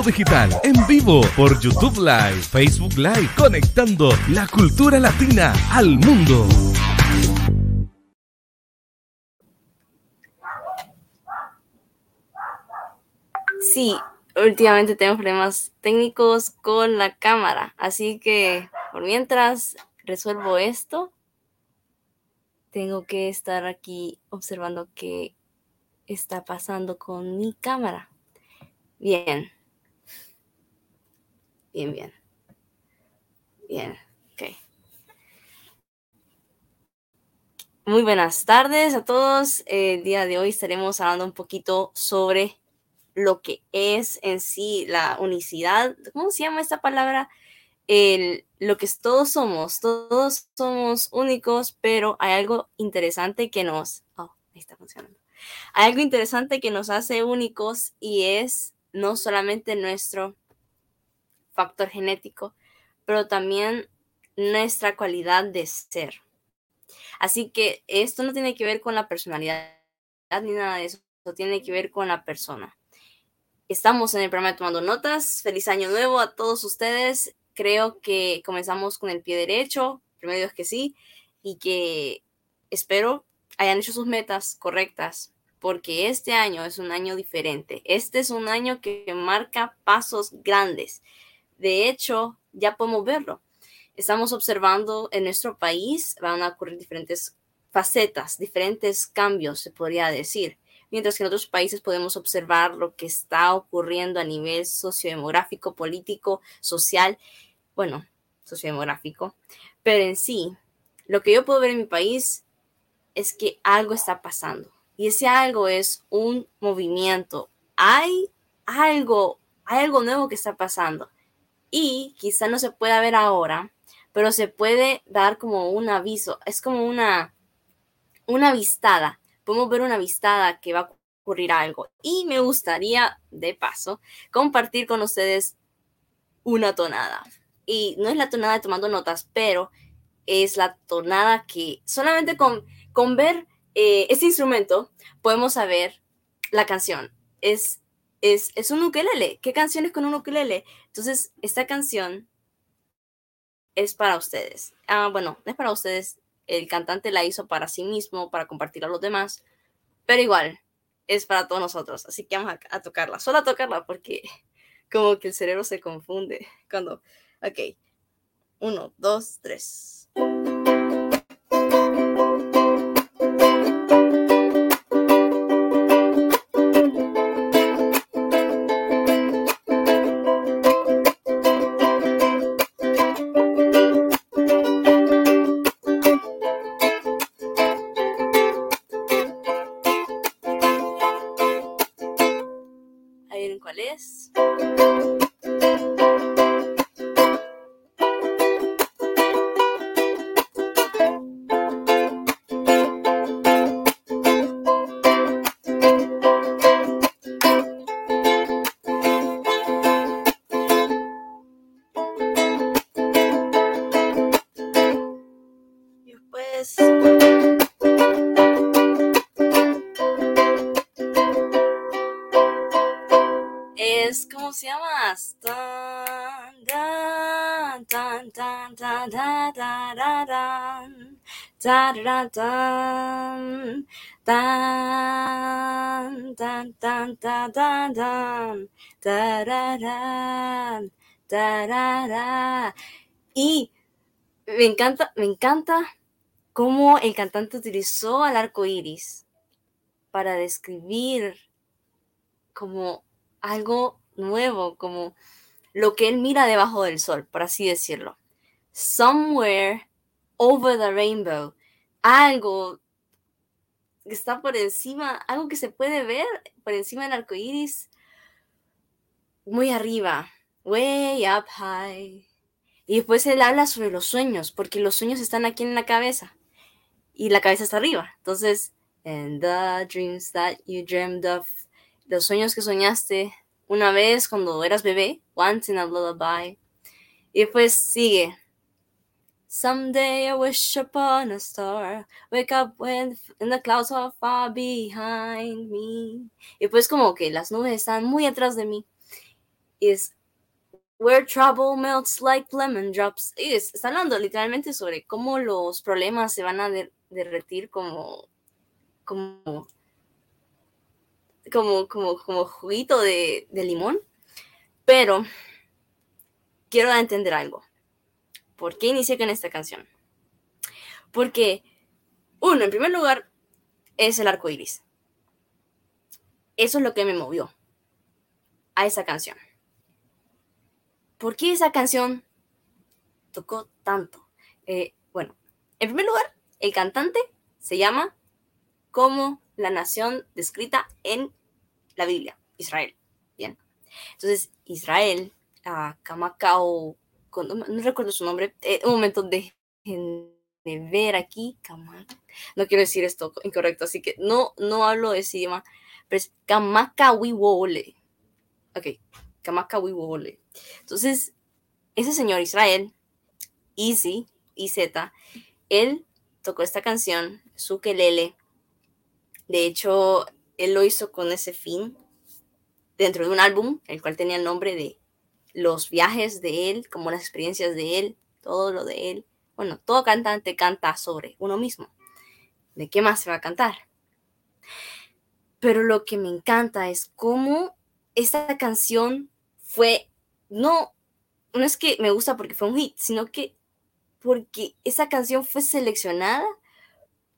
Digital en vivo por YouTube Live, Facebook Live, conectando la cultura latina al mundo. Sí, últimamente tengo problemas técnicos con la cámara, así que por mientras resuelvo esto, tengo que estar aquí observando qué está pasando con mi cámara. Bien. Bien, bien. Bien, ok. Muy buenas tardes a todos. El día de hoy estaremos hablando un poquito sobre lo que es en sí la unicidad. ¿Cómo se llama esta palabra? El, lo que todos somos. Todos somos únicos, pero hay algo interesante que nos... Oh, ahí está funcionando. Hay algo interesante que nos hace únicos y es no solamente nuestro factor genético, pero también nuestra cualidad de ser. Así que esto no tiene que ver con la personalidad ni nada de eso, tiene que ver con la persona. Estamos en el programa Tomando Notas. Feliz año nuevo a todos ustedes. Creo que comenzamos con el pie derecho, primero Dios que sí, y que espero hayan hecho sus metas correctas, porque este año es un año diferente. Este es un año que marca pasos grandes. De hecho, ya podemos verlo. Estamos observando en nuestro país, van a ocurrir diferentes facetas, diferentes cambios, se podría decir. Mientras que en otros países podemos observar lo que está ocurriendo a nivel sociodemográfico, político, social, bueno, sociodemográfico. Pero en sí, lo que yo puedo ver en mi país es que algo está pasando y ese algo es un movimiento. Hay algo, hay algo nuevo que está pasando. Y quizá no se pueda ver ahora, pero se puede dar como un aviso. Es como una, una vistada. Podemos ver una vistada que va a ocurrir algo. Y me gustaría, de paso, compartir con ustedes una tonada. Y no es la tonada de tomando notas, pero es la tonada que solamente con, con ver eh, este instrumento, podemos saber la canción. Es, es, es un ukelele. ¿Qué canciones con un ukelele? Entonces, esta canción es para ustedes. Ah, bueno, no es para ustedes. El cantante la hizo para sí mismo, para compartirla a los demás. Pero igual, es para todos nosotros. Así que vamos a, a tocarla. Solo a tocarla porque como que el cerebro se confunde cuando... Ok. Uno, dos, tres. Da da da da y me encanta me encanta cómo el cantante utilizó al arco iris para describir como algo nuevo, como lo que él mira debajo del sol, por así decirlo. Somewhere over the rainbow, algo que está por encima, algo que se puede ver por encima del arco iris, muy arriba, way up high. Y después él habla sobre los sueños, porque los sueños están aquí en la cabeza y la cabeza está arriba. Entonces, and the dreams that you dreamed of, los sueños que soñaste una vez cuando eras bebé, once in a lullaby. Y después sigue, Someday I wish upon a star, wake up when the clouds are far behind me. Y pues como que las nubes están muy atrás de mí. is Where Trouble Melts Like Lemon Drops. Y está hablando literalmente sobre cómo los problemas se van a derretir como, como, como, como, juguito de limón. Pero quiero entender algo. ¿Por qué inicié con esta canción? Porque, uno, en primer lugar, es el arco iris. Eso es lo que me movió a esa canción. ¿Por qué esa canción tocó tanto? Eh, bueno, en primer lugar, el cantante se llama como la nación descrita en la Biblia, Israel. Bien. Entonces, Israel, uh, Kamakao, no, recuerdo su nombre, eh, un momento de, de ver aquí, no quiero decir esto incorrecto, así que no, no hablo de ese idioma, pero es Kamakawiwole. Ok, Kamakawiwole. Entonces, ese señor Israel, Easy, IZ, él tocó esta canción, su kelele. De hecho, él lo hizo con ese fin dentro de un álbum, el cual tenía el nombre de los viajes de él, como las experiencias de él, todo lo de él. Bueno, todo cantante canta sobre uno mismo. ¿De qué más se va a cantar? Pero lo que me encanta es cómo esta canción fue no no es que me gusta porque fue un hit, sino que porque esa canción fue seleccionada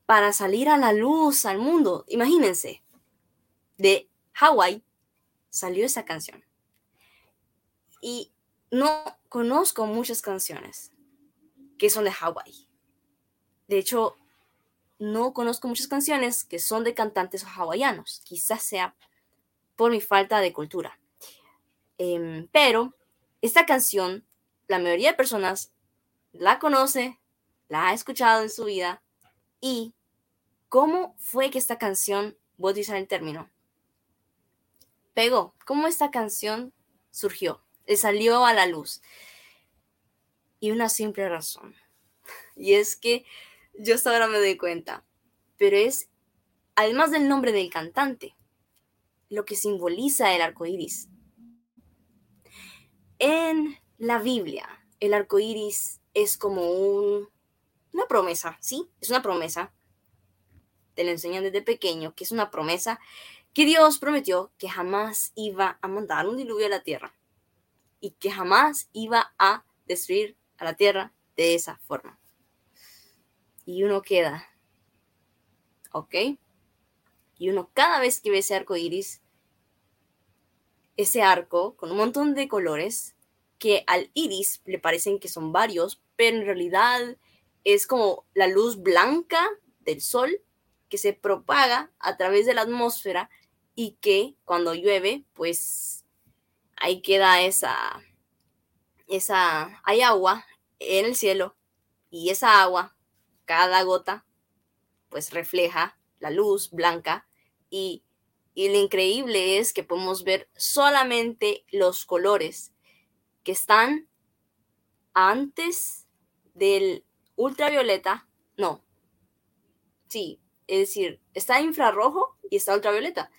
para salir a la luz, al mundo. Imagínense, de Hawái salió esa canción. Y no conozco muchas canciones que son de Hawái. De hecho, no conozco muchas canciones que son de cantantes hawaianos. Quizás sea por mi falta de cultura. Em, pero esta canción, la mayoría de personas la conoce, la ha escuchado en su vida y cómo fue que esta canción, voy a utilizar el término, pegó, cómo esta canción surgió, salió a la luz. Y una simple razón. Y es que yo hasta ahora me doy cuenta, pero es, además del nombre del cantante, lo que simboliza el arco iris. En la Biblia, el arco iris es como una promesa, ¿sí? Es una promesa. Te lo enseñan desde pequeño, que es una promesa que Dios prometió que jamás iba a mandar un diluvio a la tierra y que jamás iba a destruir a la tierra de esa forma. Y uno queda, ¿ok? Y uno cada vez que ve ese arco iris ese arco con un montón de colores que al iris le parecen que son varios, pero en realidad es como la luz blanca del sol que se propaga a través de la atmósfera y que cuando llueve, pues ahí queda esa, esa, hay agua en el cielo y esa agua, cada gota, pues refleja la luz blanca y y lo increíble es que podemos ver solamente los colores que están antes del ultravioleta. No. Sí, es decir, está infrarrojo y está ultravioleta.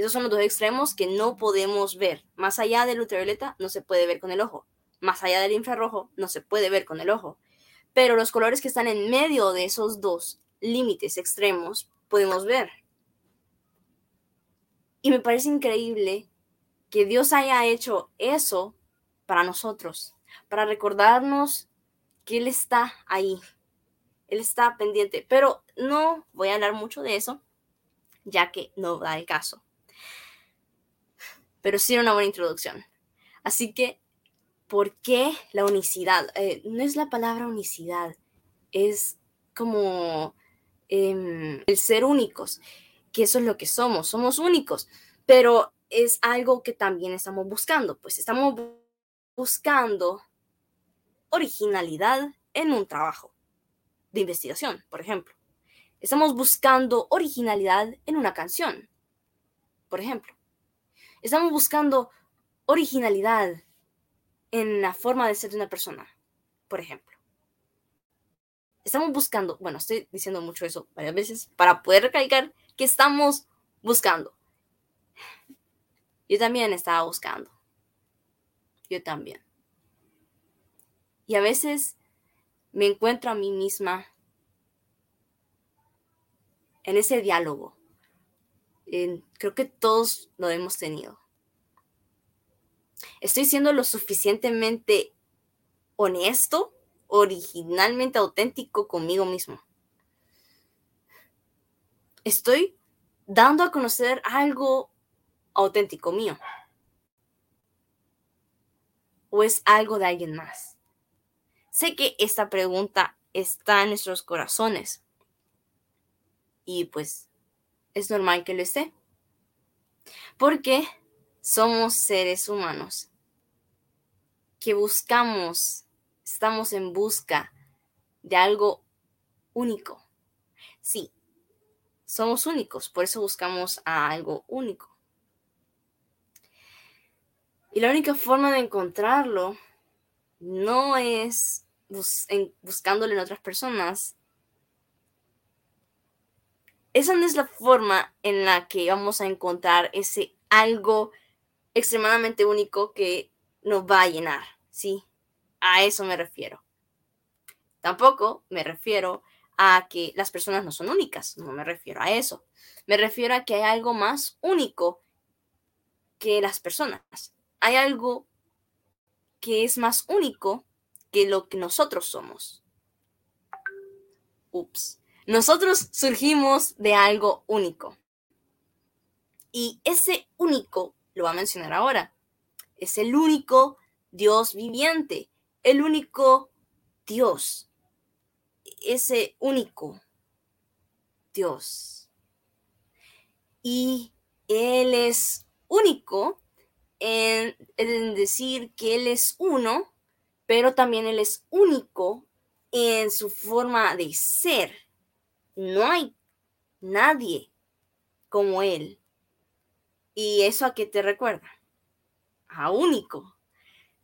Esos son los dos extremos que no podemos ver. Más allá del ultravioleta no se puede ver con el ojo. Más allá del infrarrojo no se puede ver con el ojo. Pero los colores que están en medio de esos dos límites extremos podemos ver. Y me parece increíble que Dios haya hecho eso para nosotros, para recordarnos que Él está ahí, Él está pendiente. Pero no voy a hablar mucho de eso, ya que no da el caso. Pero sí una buena introducción. Así que, ¿por qué la unicidad? Eh, no es la palabra unicidad, es como em, el ser únicos que eso es lo que somos, somos únicos, pero es algo que también estamos buscando, pues estamos buscando originalidad en un trabajo de investigación, por ejemplo. Estamos buscando originalidad en una canción, por ejemplo. Estamos buscando originalidad en la forma de ser de una persona, por ejemplo. Estamos buscando, bueno, estoy diciendo mucho eso varias veces para poder recalcar que estamos buscando. Yo también estaba buscando. yo también. Y a veces me encuentro a mí misma en ese diálogo. Creo que todos lo hemos tenido. Estoy siendo lo suficientemente honesto, originalmente auténtico conmigo mismo. Estoy dando a conocer algo auténtico mío. ¿O es algo de alguien más? Sé que esta pregunta está en nuestros corazones. Y pues es normal que lo esté. Porque somos seres humanos que buscamos, estamos en busca de algo único. Sí, somos únicos, por eso buscamos a algo único. Y la única forma de encontrarlo no es buscándolo en otras personas. Esa no es la forma en la que vamos a encontrar ese algo extremadamente único que nos va a llenar, ¿sí? A eso me refiero. Tampoco me refiero a que las personas no son únicas, no me refiero a eso. Me refiero a que hay algo más único que las personas. Hay algo que es más único que lo que nosotros somos. Ups. Nosotros surgimos de algo único. Y ese único, lo va a mencionar ahora, es el único Dios viviente, el único Dios, ese único Dios. Y Él es único en, en, decir que Él es uno, pero también Él es único en su forma de ser. No hay nadie como Él. ¿Y eso a qué te recuerda? A único.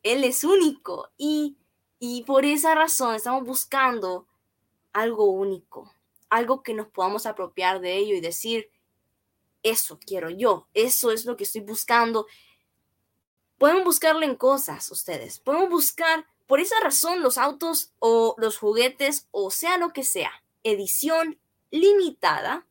Él es único y, y por esa razón estamos buscando algo único, algo que nos podamos apropiar de ello y decir, eso quiero yo, eso es lo que estoy buscando. Pueden buscarlo en cosas ustedes, podemos buscar por esa razón los autos o los juguetes o sea lo que sea, edición limitada.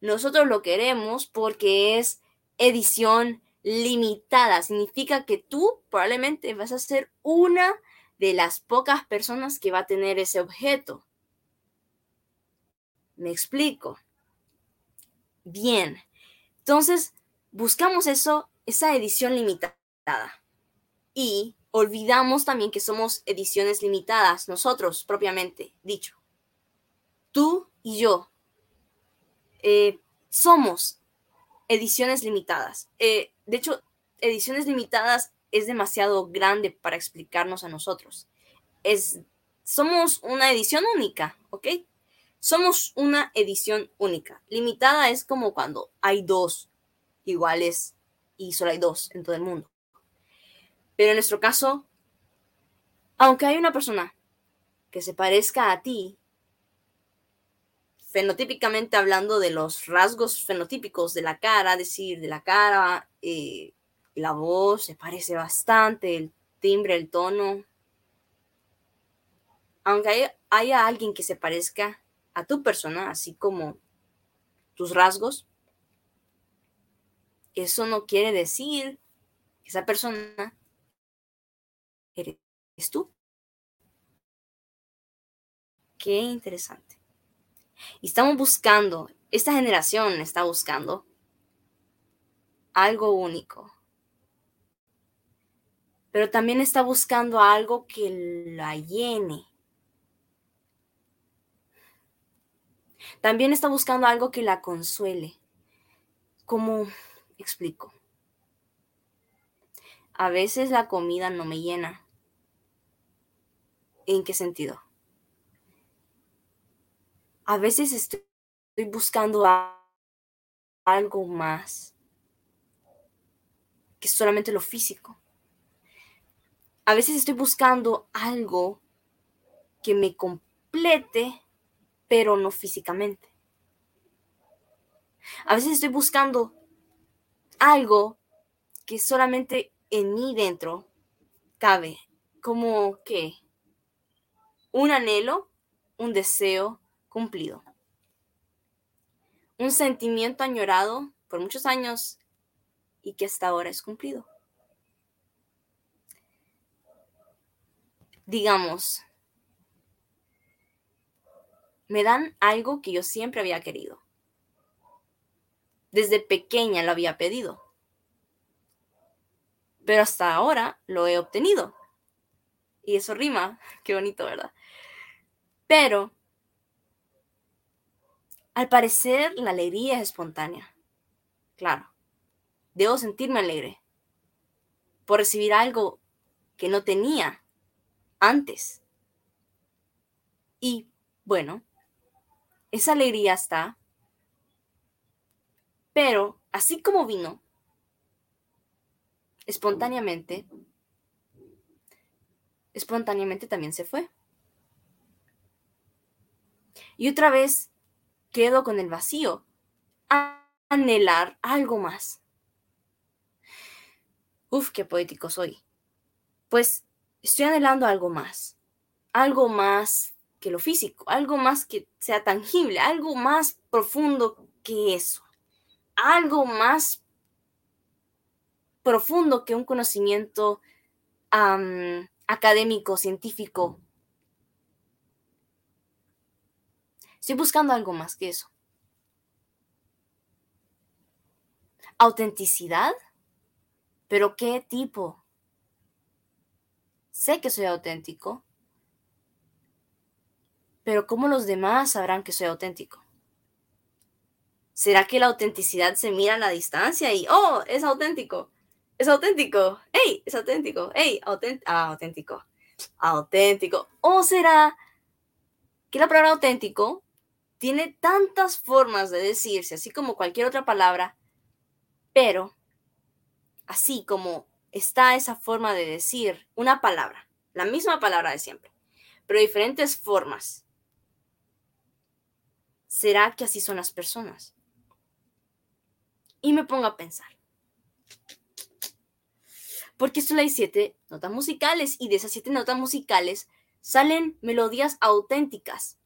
Nosotros lo queremos porque es edición limitada. Significa que tú probablemente vas a ser una de las pocas personas que va a tener ese objeto. Me explico. Bien. Entonces, buscamos eso, esa edición limitada. Y olvidamos también que somos ediciones limitadas, nosotros propiamente dicho. Tú y yo eh, somos ediciones limitadas. Eh, de hecho, ediciones limitadas es demasiado grande para explicarnos a nosotros. Es, somos una edición única, ¿ok? Somos una edición única. Limitada es como cuando hay dos iguales y solo hay dos en todo el mundo. Pero en nuestro caso, aunque hay una persona que se parezca a ti, fenotípicamente hablando de los rasgos fenotípicos de la cara, decir, de la cara, eh, la voz se parece bastante, el timbre, el tono. Aunque haya, haya alguien que se parezca a tu persona, así como tus rasgos, eso no quiere decir que esa persona eres tú. Qué interesante. Y estamos buscando, esta generación está buscando algo único. Pero también está buscando algo que la llene. También está buscando algo que la consuele. ¿Cómo explico? A veces la comida no me llena. ¿En qué sentido? A veces estoy buscando algo más que solamente lo físico. A veces estoy buscando algo que me complete, pero no físicamente. A veces estoy buscando algo que solamente en mí dentro cabe como que un anhelo, un deseo cumplido. Un sentimiento añorado por muchos años y que hasta ahora es cumplido. Digamos, me dan algo que yo siempre había querido. Desde pequeña lo había pedido. Pero hasta ahora lo he obtenido. Y eso rima, qué bonito, ¿verdad? Pero, al parecer, la alegría es espontánea. Claro, debo sentirme alegre por recibir algo que no tenía antes. Y, bueno, esa alegría está, pero así como vino, espontáneamente, espontáneamente también se fue. Y otra vez quedo con el vacío, anhelar algo más. Uf, qué poético soy. Pues estoy anhelando algo más, algo más que lo físico, algo más que sea tangible, algo más profundo que eso, algo más profundo que un conocimiento académico, científico. Estoy buscando algo más que eso. Autenticidad, pero ¿qué tipo? Sé que soy auténtico, pero ¿cómo los demás sabrán que soy auténtico? ¿Será que la autenticidad se mira a la distancia y, oh, es auténtico? Es auténtico. ¡Ey! Es auténtico. ¡Ey! ah, auténtico. Auténtico. ¿O será que la palabra auténtico tiene tantas formas de decirse, así como cualquier otra palabra, pero así como está esa forma de decir una palabra, la misma palabra de siempre, pero diferentes formas. ¿Será que así son las personas? Y me pongo a pensar. Porque solo hay siete notas musicales y de esas siete notas musicales salen melodías auténticas.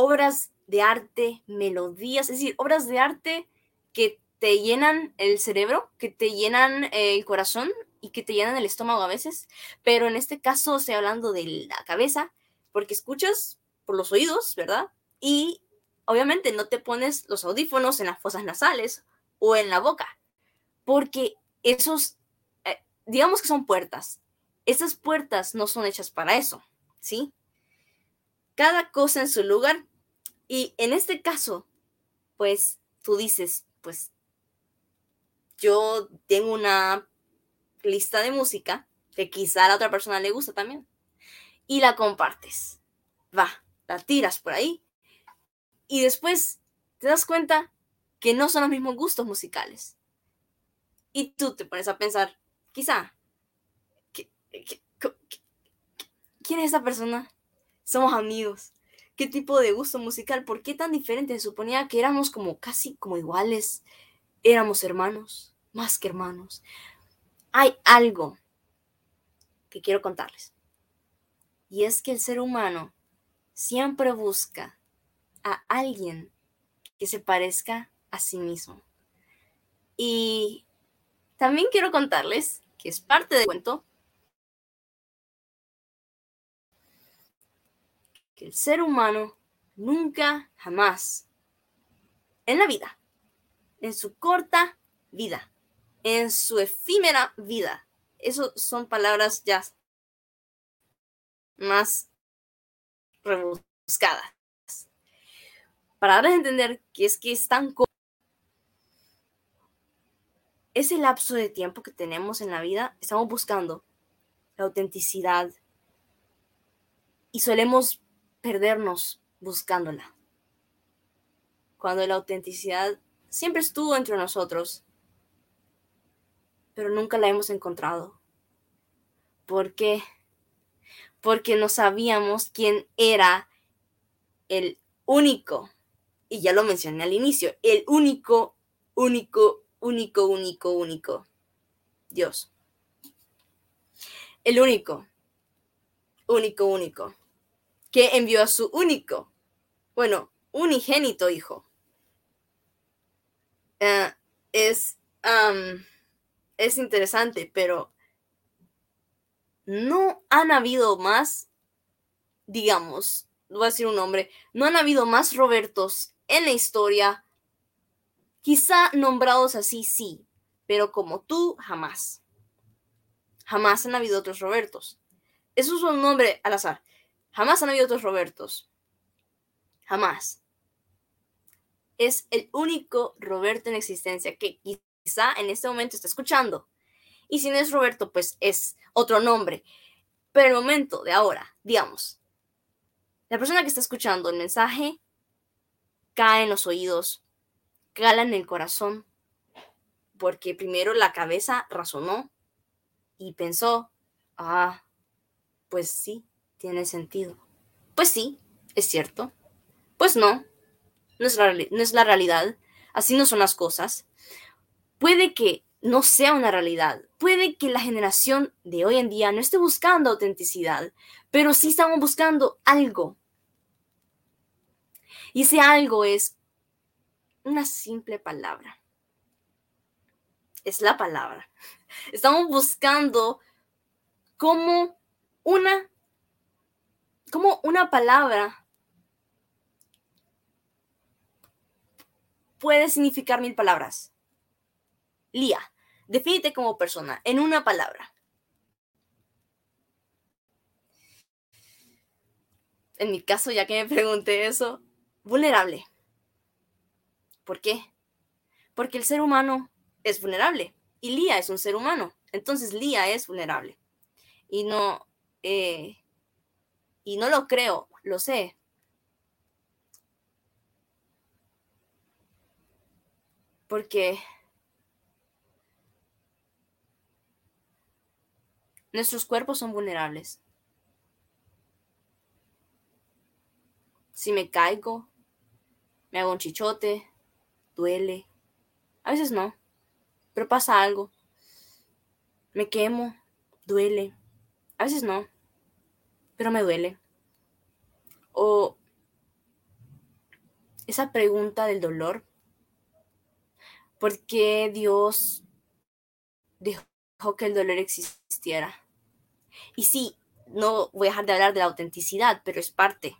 Obras de arte, melodías, es decir, obras de arte que te llenan el cerebro, que te llenan el corazón y que te llenan el estómago a veces. Pero en este caso estoy hablando de la cabeza, porque escuchas por los oídos, ¿verdad? Y obviamente no te pones los audífonos en las fosas nasales o en la boca, porque esos, eh, digamos que son puertas. Esas puertas no son hechas para eso, ¿sí? Cada cosa en su lugar. Y en este caso, pues tú dices, pues yo tengo una lista de música que quizá a la otra persona le gusta también. Y la compartes. Va, la tiras por ahí y después te das cuenta que no son los mismos gustos musicales. Y tú te pones a pensar, quizá, quién es esa persona? Somos amigos. ¿Qué tipo de gusto musical? ¿Por qué tan diferente? Se suponía que éramos como casi como iguales. Éramos hermanos, más que hermanos. Hay algo que quiero contarles. Y es que el ser humano siempre busca a alguien que se parezca a sí mismo. Y también quiero contarles, que es parte del cuento, que el ser humano nunca, jamás, en la vida, en su corta vida, en su efímera vida, eso son palabras ya más rebuscadas. Para darles a entender que es que es tan ese lapso de tiempo que tenemos en la vida, estamos buscando la autenticidad y solemos perdernos buscándola. Cuando la autenticidad siempre estuvo entre nosotros, pero nunca la hemos encontrado. ¿Por qué? porque no sabíamos quién era el único, y ya lo mencioné al inicio, el único, único, único, único, único, Dios. el único, único, único, que envió a su único, bueno, unigénito hijo. Eh, es, es interesante, pero no han habido más, digamos, voy a decir un nombre, no han habido más Robertos en la historia, quizá nombrados así, sí, pero como tú, jamás. Jamás han habido otros Robertos. Eso es un nombre al azar. Jamás han habido otros Robertos. Jamás. Es el único Roberto en existencia que quizá en este momento está escuchando. Y si no es Roberto, pues es otro nombre. Pero el momento de ahora, digamos, la persona que está escuchando el mensaje cae en los oídos, cala en el corazón, porque primero la cabeza razonó y pensó, ah, pues sí, tiene sentido. Pues sí, es cierto. Pues no, no es, la, no es la realidad. Así no son las cosas. Puede que no sea una realidad. Puede que la generación de hoy en día no esté buscando autenticidad, pero sí estamos buscando algo. Y ese algo es una simple palabra. Es la palabra. Estamos buscando como una, como una palabra puede significar mil palabras. Lía, defínete como persona en una palabra. En mi caso, ya que me pregunté eso, vulnerable. ¿Por qué? Porque el ser humano es vulnerable y Lía es un ser humano. Entonces Lía es vulnerable. Y no, eh, y no lo creo, lo sé. Porque nuestros cuerpos son vulnerables. Si me caigo, me hago un chichote, duele. A veces no pero pasa algo. Me quemo, duele. A veces no, pero me duele. O esa pregunta del dolor. ¿Por qué Dios dejó que el dolor existiera? Y sí, no voy a dejar de hablar de la autenticidad, pero es parte.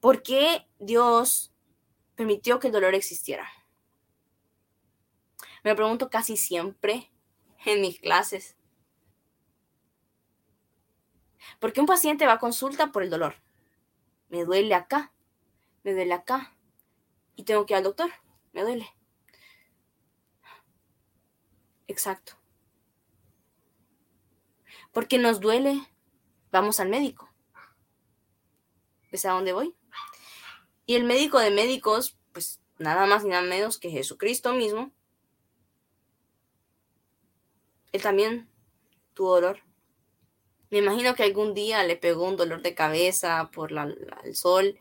¿Por qué Dios permitió que el dolor existiera? Me lo pregunto casi siempre en mis clases. ¿Por qué un paciente va a consulta por el dolor? Me duele acá, me duele acá. Y tengo que ir al doctor, me duele. Exacto. Porque nos duele, vamos al médico. ¿Ves a dónde voy? Y el médico de médicos, pues nada más ni nada menos que Jesucristo mismo, él también tuvo dolor. Me imagino que algún día le pegó un dolor de cabeza por el sol.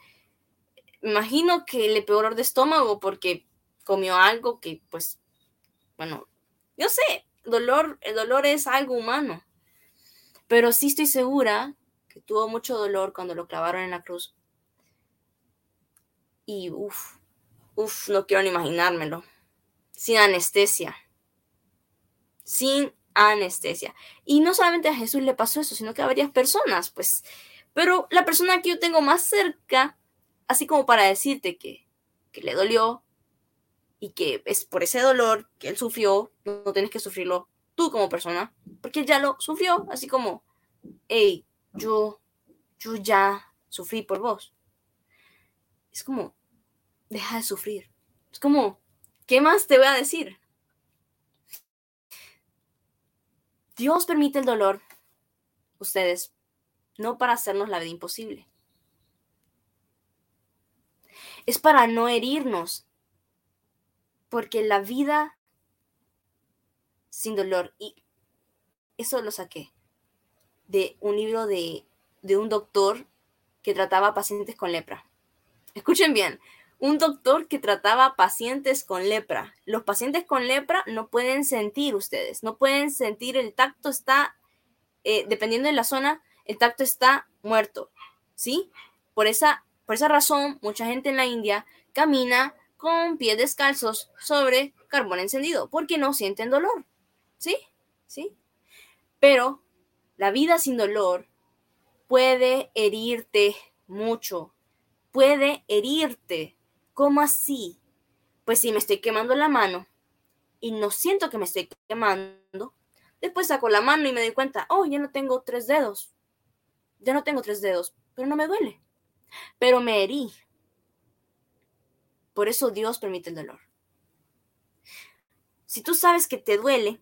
Me imagino que le pegó dolor de estómago porque comió algo que, pues, bueno, yo sé, dolor, el dolor es algo humano. Pero sí estoy segura que tuvo mucho dolor cuando lo clavaron en la cruz. Y uff, uff, no quiero ni imaginármelo. Sin anestesia sin anestesia. Y no solamente a Jesús le pasó eso, sino que a varias personas, pues. Pero la persona que yo tengo más cerca, así como para decirte que, que le dolió y que es por ese dolor que él sufrió, no, tienes que sufrirlo tú como persona, porque él ya lo sufrió, así como, hey, yo, yo ya sufrí por vos. Es como, deja de sufrir. Es como, ¿qué más te voy a decir? Dios permite el dolor, ustedes, no para hacernos la vida imposible. Es para no herirnos, porque la vida sin dolor, y eso lo saqué de un libro de, de un doctor que trataba a pacientes con lepra. Escuchen bien, un doctor que trataba pacientes con lepra. Los pacientes con lepra no pueden sentir ustedes, no pueden sentir, el tacto está eh, dependiendo de la zona, el tacto está muerto, ¿sí? Por esa, por esa razón, mucha gente en la India camina con pies descalzos sobre carbón encendido, porque no sienten dolor, ¿sí? ¿Sí? Pero la vida sin dolor puede herirte mucho, puede herirte. ¿Cómo así? Pues si me estoy quemando la mano y no siento que me estoy quemando, después saco la mano y me doy cuenta, oh, ya no tengo tres dedos. Ya no tengo tres dedos, pero no me duele. Pero me herí. Por eso Dios permite el dolor. Si tú sabes que te duele,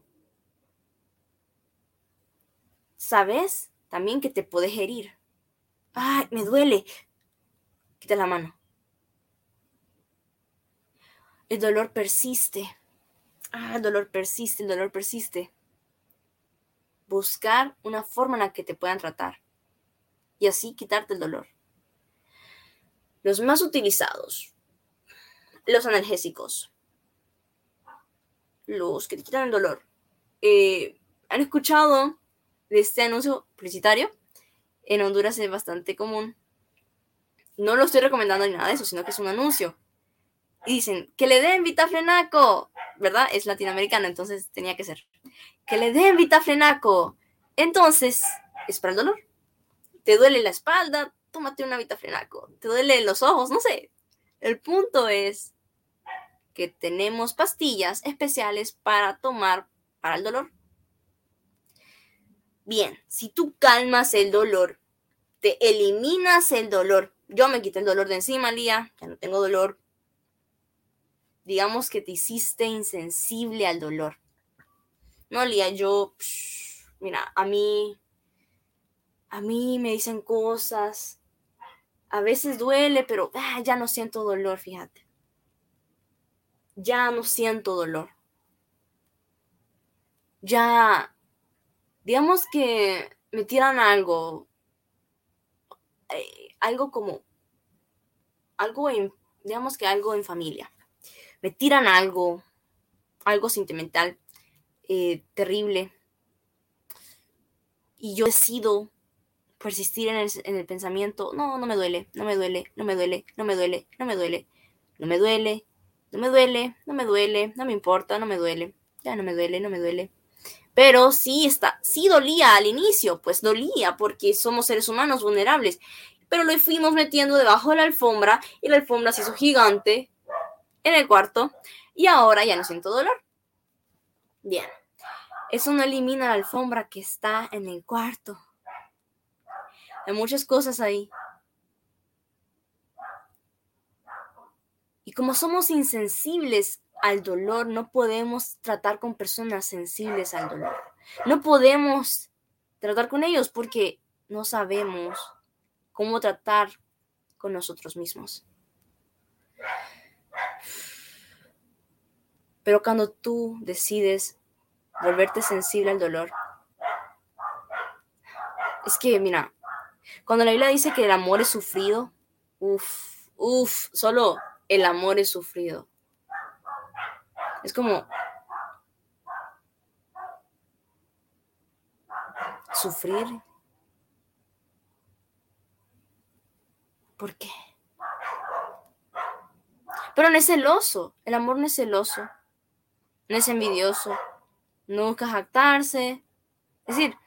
sabes también que te puedes herir. Ay, me duele. Quita la mano. El dolor persiste. Ah, el dolor persiste, el dolor persiste. Buscar una forma en la que te puedan tratar y así quitarte el dolor. Los más utilizados, los analgésicos, los que te quitan el dolor. Eh, ¿Han escuchado de este anuncio publicitario? En Honduras es bastante común. No lo estoy recomendando ni nada de eso, sino que es un anuncio. Y dicen, que le den vitaflenaco, ¿verdad? Es latinoamericano, entonces tenía que ser. Que le den vitaflenaco. Entonces, es para el dolor. Te duele la espalda, tómate una vitaflenaco. Te duele los ojos, no sé. El punto es que tenemos pastillas especiales para tomar para el dolor. Bien, si tú calmas el dolor, te eliminas el dolor. Yo me quité el dolor de encima, Lía, ya no tengo dolor. Digamos que te hiciste insensible al dolor. No, Lía, yo, mira, a mí, a mí me dicen cosas. A veces duele, pero ah, ya no siento dolor, fíjate. Ya no siento dolor. Ya digamos que me tiran algo, eh, algo como, algo en, digamos que algo en familia. Me tiran algo, algo sentimental, eh, terrible. Y yo decido persistir en el, en el, pensamiento, no, no me duele, no me duele, no me duele, no me duele, no me duele, no me duele, no me duele, no me duele, no me importa, no me duele, ya no me duele, no me duele. Pero sí, está, sí dolía al inicio, pues dolía porque somos seres humanos vulnerables. Pero lo fuimos metiendo debajo de la alfombra y la alfombra se hizo gigante en el cuarto y ahora ya no siento dolor. Bien, eso no elimina la alfombra que está en el cuarto. Hay muchas cosas ahí. Y como somos insensibles al dolor, no podemos tratar con personas sensibles al dolor. No podemos tratar con ellos porque no sabemos cómo tratar con nosotros mismos. Pero cuando tú decides volverte sensible al dolor, es que, mira, cuando la Biblia dice que el amor es sufrido, uff, uff, solo el amor es sufrido. Es como sufrir. ¿Por qué? Pero no es celoso. El amor no es celoso. No es envidioso. No busca jactarse. Es decir,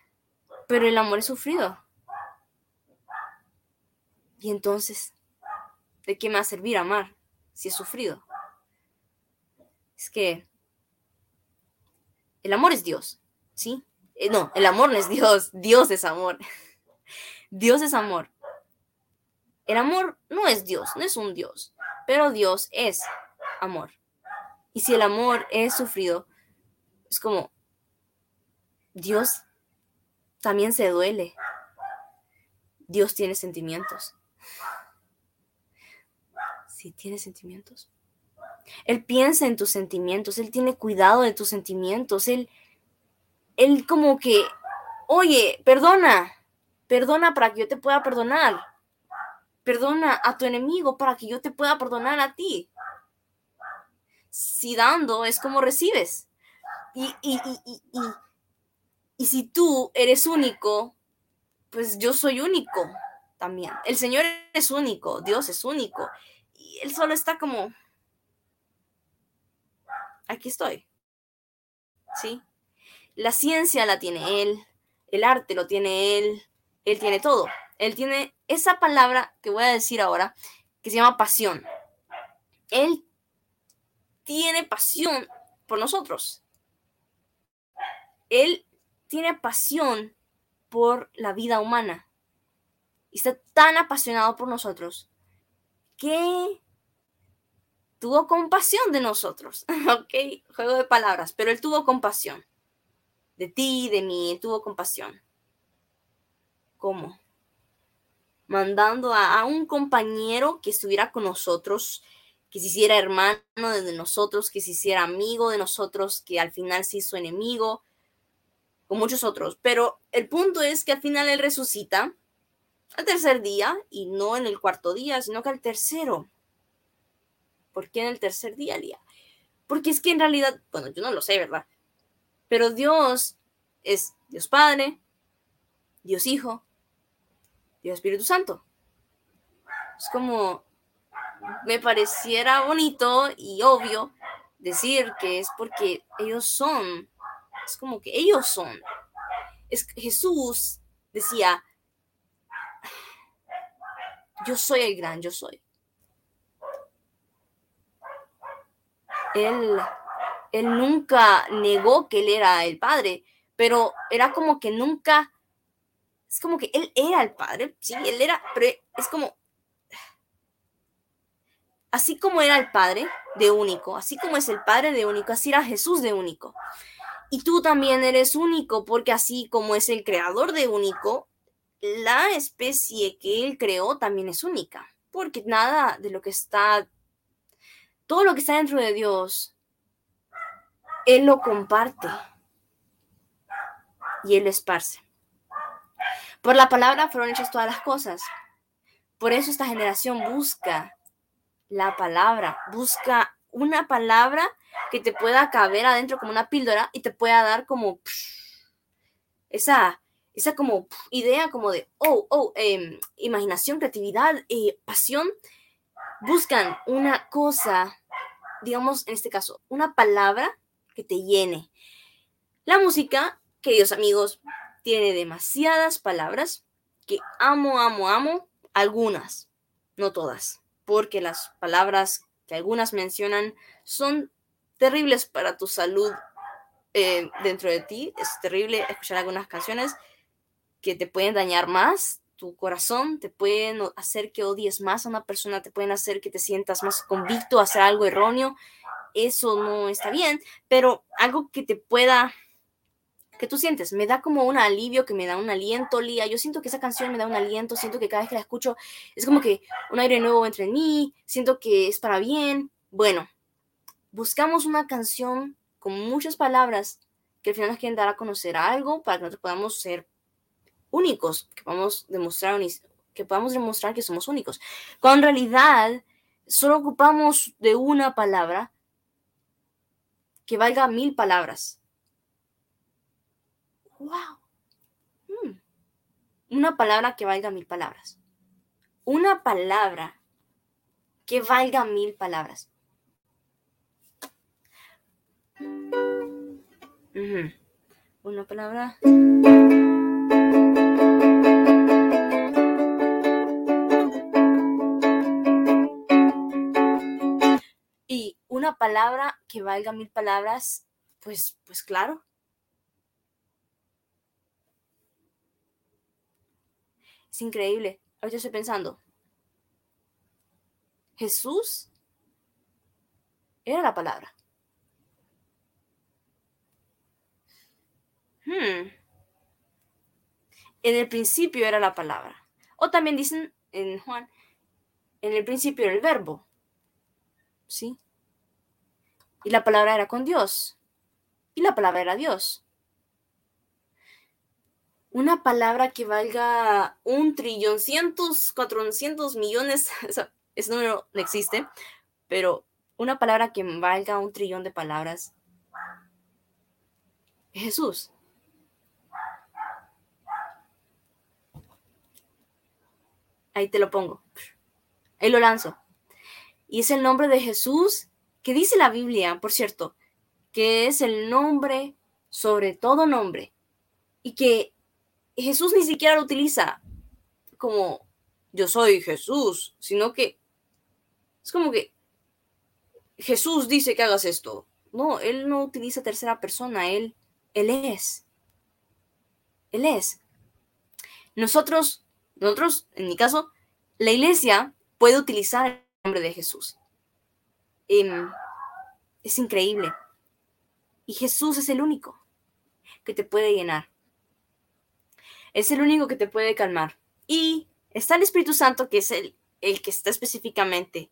pero el amor es sufrido. Y entonces, ¿de qué me va a servir amar si es sufrido? es que el amor es Dios, ¿sí? Eh, no, el amor no es Dios, Dios es amor. Dios es amor. El amor no es Dios, no es un Dios, pero Dios es amor. Y si el amor es sufrido, es como Dios también se duele. Dios tiene sentimientos. Sí, tiene sentimientos. Él piensa en tus sentimientos, Él tiene cuidado de tus sentimientos, Él, Él como que, oye, perdona, perdona para que yo te pueda perdonar. Perdona a tu enemigo para que yo te pueda perdonar a ti. Si dando es como recibes. Y, y, y, Y si tú eres único, pues yo soy único también. El Señor es único, Dios es único. Y Él solo está como, aquí estoy. ¿Sí? La ciencia la tiene Él, el arte lo tiene Él, Él tiene todo. Él tiene esa palabra que voy a decir ahora, que se llama pasión. Él tiene pasión por nosotros. Él tiene pasión por la vida humana. Y está tan apasionado por nosotros que tuvo compasión de nosotros. ok, juego de palabras, pero él tuvo compasión. De ti, de mí, él tuvo compasión. ¿Cómo? Mandando a, un compañero que estuviera con nosotros, que se hiciera hermano de nosotros, que se hiciera amigo de nosotros, que al final se hizo enemigo, con muchos otros. Pero el punto es que al final él resucita al tercer día y no en el cuarto día, sino que al tercero. ¿Por qué en el tercer día, Lía? Porque es que en realidad, bueno, yo no lo sé, ¿verdad? Pero Dios es Dios Padre, Dios Hijo, Dios Espíritu Santo. Es como, me pareciera bonito y obvio decir que es porque ellos son es como que ellos son. Es, Jesús decía, yo soy el gran, yo soy. Él, él nunca negó que él era el Padre, pero era como que nunca, es como que él era el Padre, sí, él era, pero es como, así como era el Padre de único, así como es el Padre de único, así era Jesús de único. Y tú también eres único, porque así como es el creador de único, la especie que él creó también es única, porque nada de lo que está, todo lo que está dentro de Dios, él lo comparte y él esparce. Por la palabra fueron hechas todas las cosas. Por eso esta generación busca la palabra, busca una palabra que te pueda caber adentro como una píldora y te pueda dar como esa, esa como idea como de, oh, oh, em, imaginación, creatividad, eh, pasión. Buscan una cosa, digamos, en este caso, una palabra que te llene. La música, queridos amigos, tiene demasiadas palabras que amo, amo, amo, algunas, no todas, porque las palabras que algunas mencionan son terribles para tu salud eh, dentro de ti. Es terrible escuchar algunas canciones que te pueden dañar más tu corazón, te pueden hacer que odies más a una persona, te pueden hacer que te sientas más convicto a hacer algo erróneo. Eso no está bien, pero algo que te pueda que tú sientes, me da como un alivio, que me da un aliento, Lía. Yo siento que esa canción me da un aliento, siento que cada vez que la escucho es como que un aire nuevo entra en mí, siento que es para bien. Bueno, buscamos una canción con muchas palabras que al final nos quieren dar a conocer algo para que nosotros podamos ser únicos, que podamos demostrar, que podamos demostrar que somos únicos. Cuando en realidad solo ocupamos de una palabra que valga mil palabras. ¡Wow! Hmm. Una palabra que valga mil palabras. Una palabra que valga mil palabras. Una palabra. Y una palabra que valga mil palabras, pues, pues claro. Es increíble. Ahorita estoy pensando. Jesús era la palabra. Hmm. En el principio era la palabra. O también dicen en Juan, en el principio era el verbo. ¿Sí? Y la palabra era con Dios. Y la palabra era Dios una palabra que valga un trillón, cientos, cuatrocientos millones, ese número no existe, pero una palabra que valga un trillón de palabras Jesús. Ahí te lo pongo. Ahí lo lanzo. Y es el nombre de Jesús que dice la Biblia, por cierto, que es el nombre sobre todo nombre. Y que Jesús ni siquiera lo utiliza como yo soy Jesús, sino que es como que Jesús dice que hagas esto. No, él no utiliza tercera persona, él, él es. Él es. Nosotros, nosotros, en mi caso, la iglesia puede utilizar el nombre de Jesús. Em, es increíble. Y Jesús es el único que te puede llenar. Es el único que te puede calmar. Y está el Espíritu Santo, que es el, el que está específicamente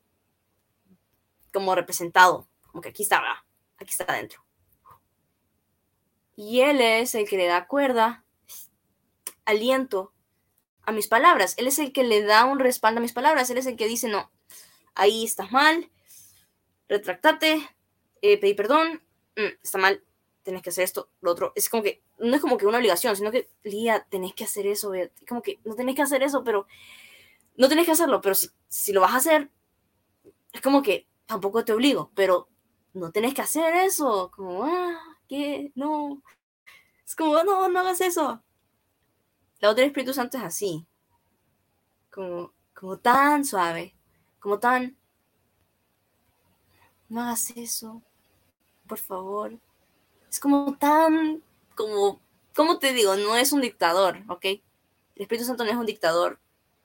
como representado, como que aquí está, aquí está adentro. Y Él es el que le da cuerda, aliento a mis palabras. Él es el que le da un respaldo a mis palabras. Él es el que dice, no, ahí estás mal, retractate, eh, pedí perdón, mm, está mal, tenés que hacer esto, lo otro. Es como que, no es como que una obligación, sino que, Lía, tenés que hacer eso, como que no tenés que hacer eso, pero no tenés que hacerlo, pero si, si lo vas a hacer, es como que tampoco te obligo, pero no tenés que hacer eso, como, ah, ¿qué? No. Es como, no, no hagas eso. La otra Espíritu Santo es así, como, como tan suave, como tan, no hagas eso, por favor. Es como tan, como, ¿cómo te digo? No es un dictador, ¿ok? El Espíritu Santo no es un dictador.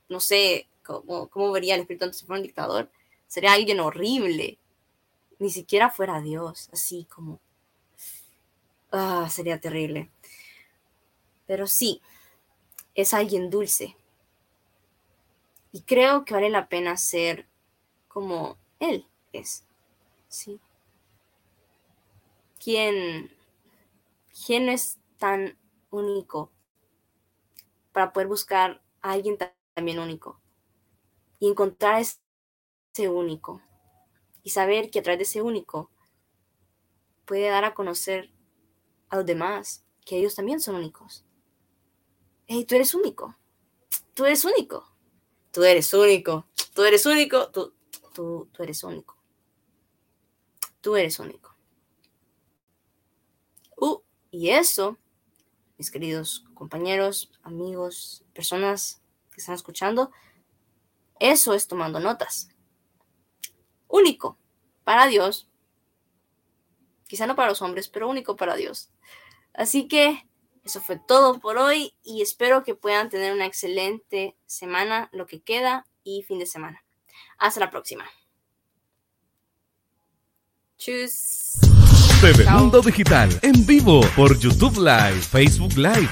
No sé cómo, cómo vería el Espíritu Santo si fuera un dictador. Sería alguien horrible. Ni siquiera fuera Dios, así como... Ah, sería terrible. Pero sí, es alguien dulce. Y creo que vale la pena ser como Él es. Sí. ¿Quién, quién es tan único para poder buscar a alguien también único? Y encontrar ese único. Y saber que a través de ese único puede dar a conocer a los demás que ellos también son únicos. Hey, tú eres único. Tú eres único. Tú eres único. Tú eres único. Tú, tú, tú eres único. Tú eres único. Y eso, mis queridos compañeros, amigos, personas que están escuchando, eso es tomando notas. Único para Dios. Quizá no para los hombres, pero único para Dios. Así que eso fue todo por hoy y espero que puedan tener una excelente semana, lo que queda y fin de semana. Hasta la próxima. Tschüss. Mundo Digital en vivo por YouTube Live, Facebook Live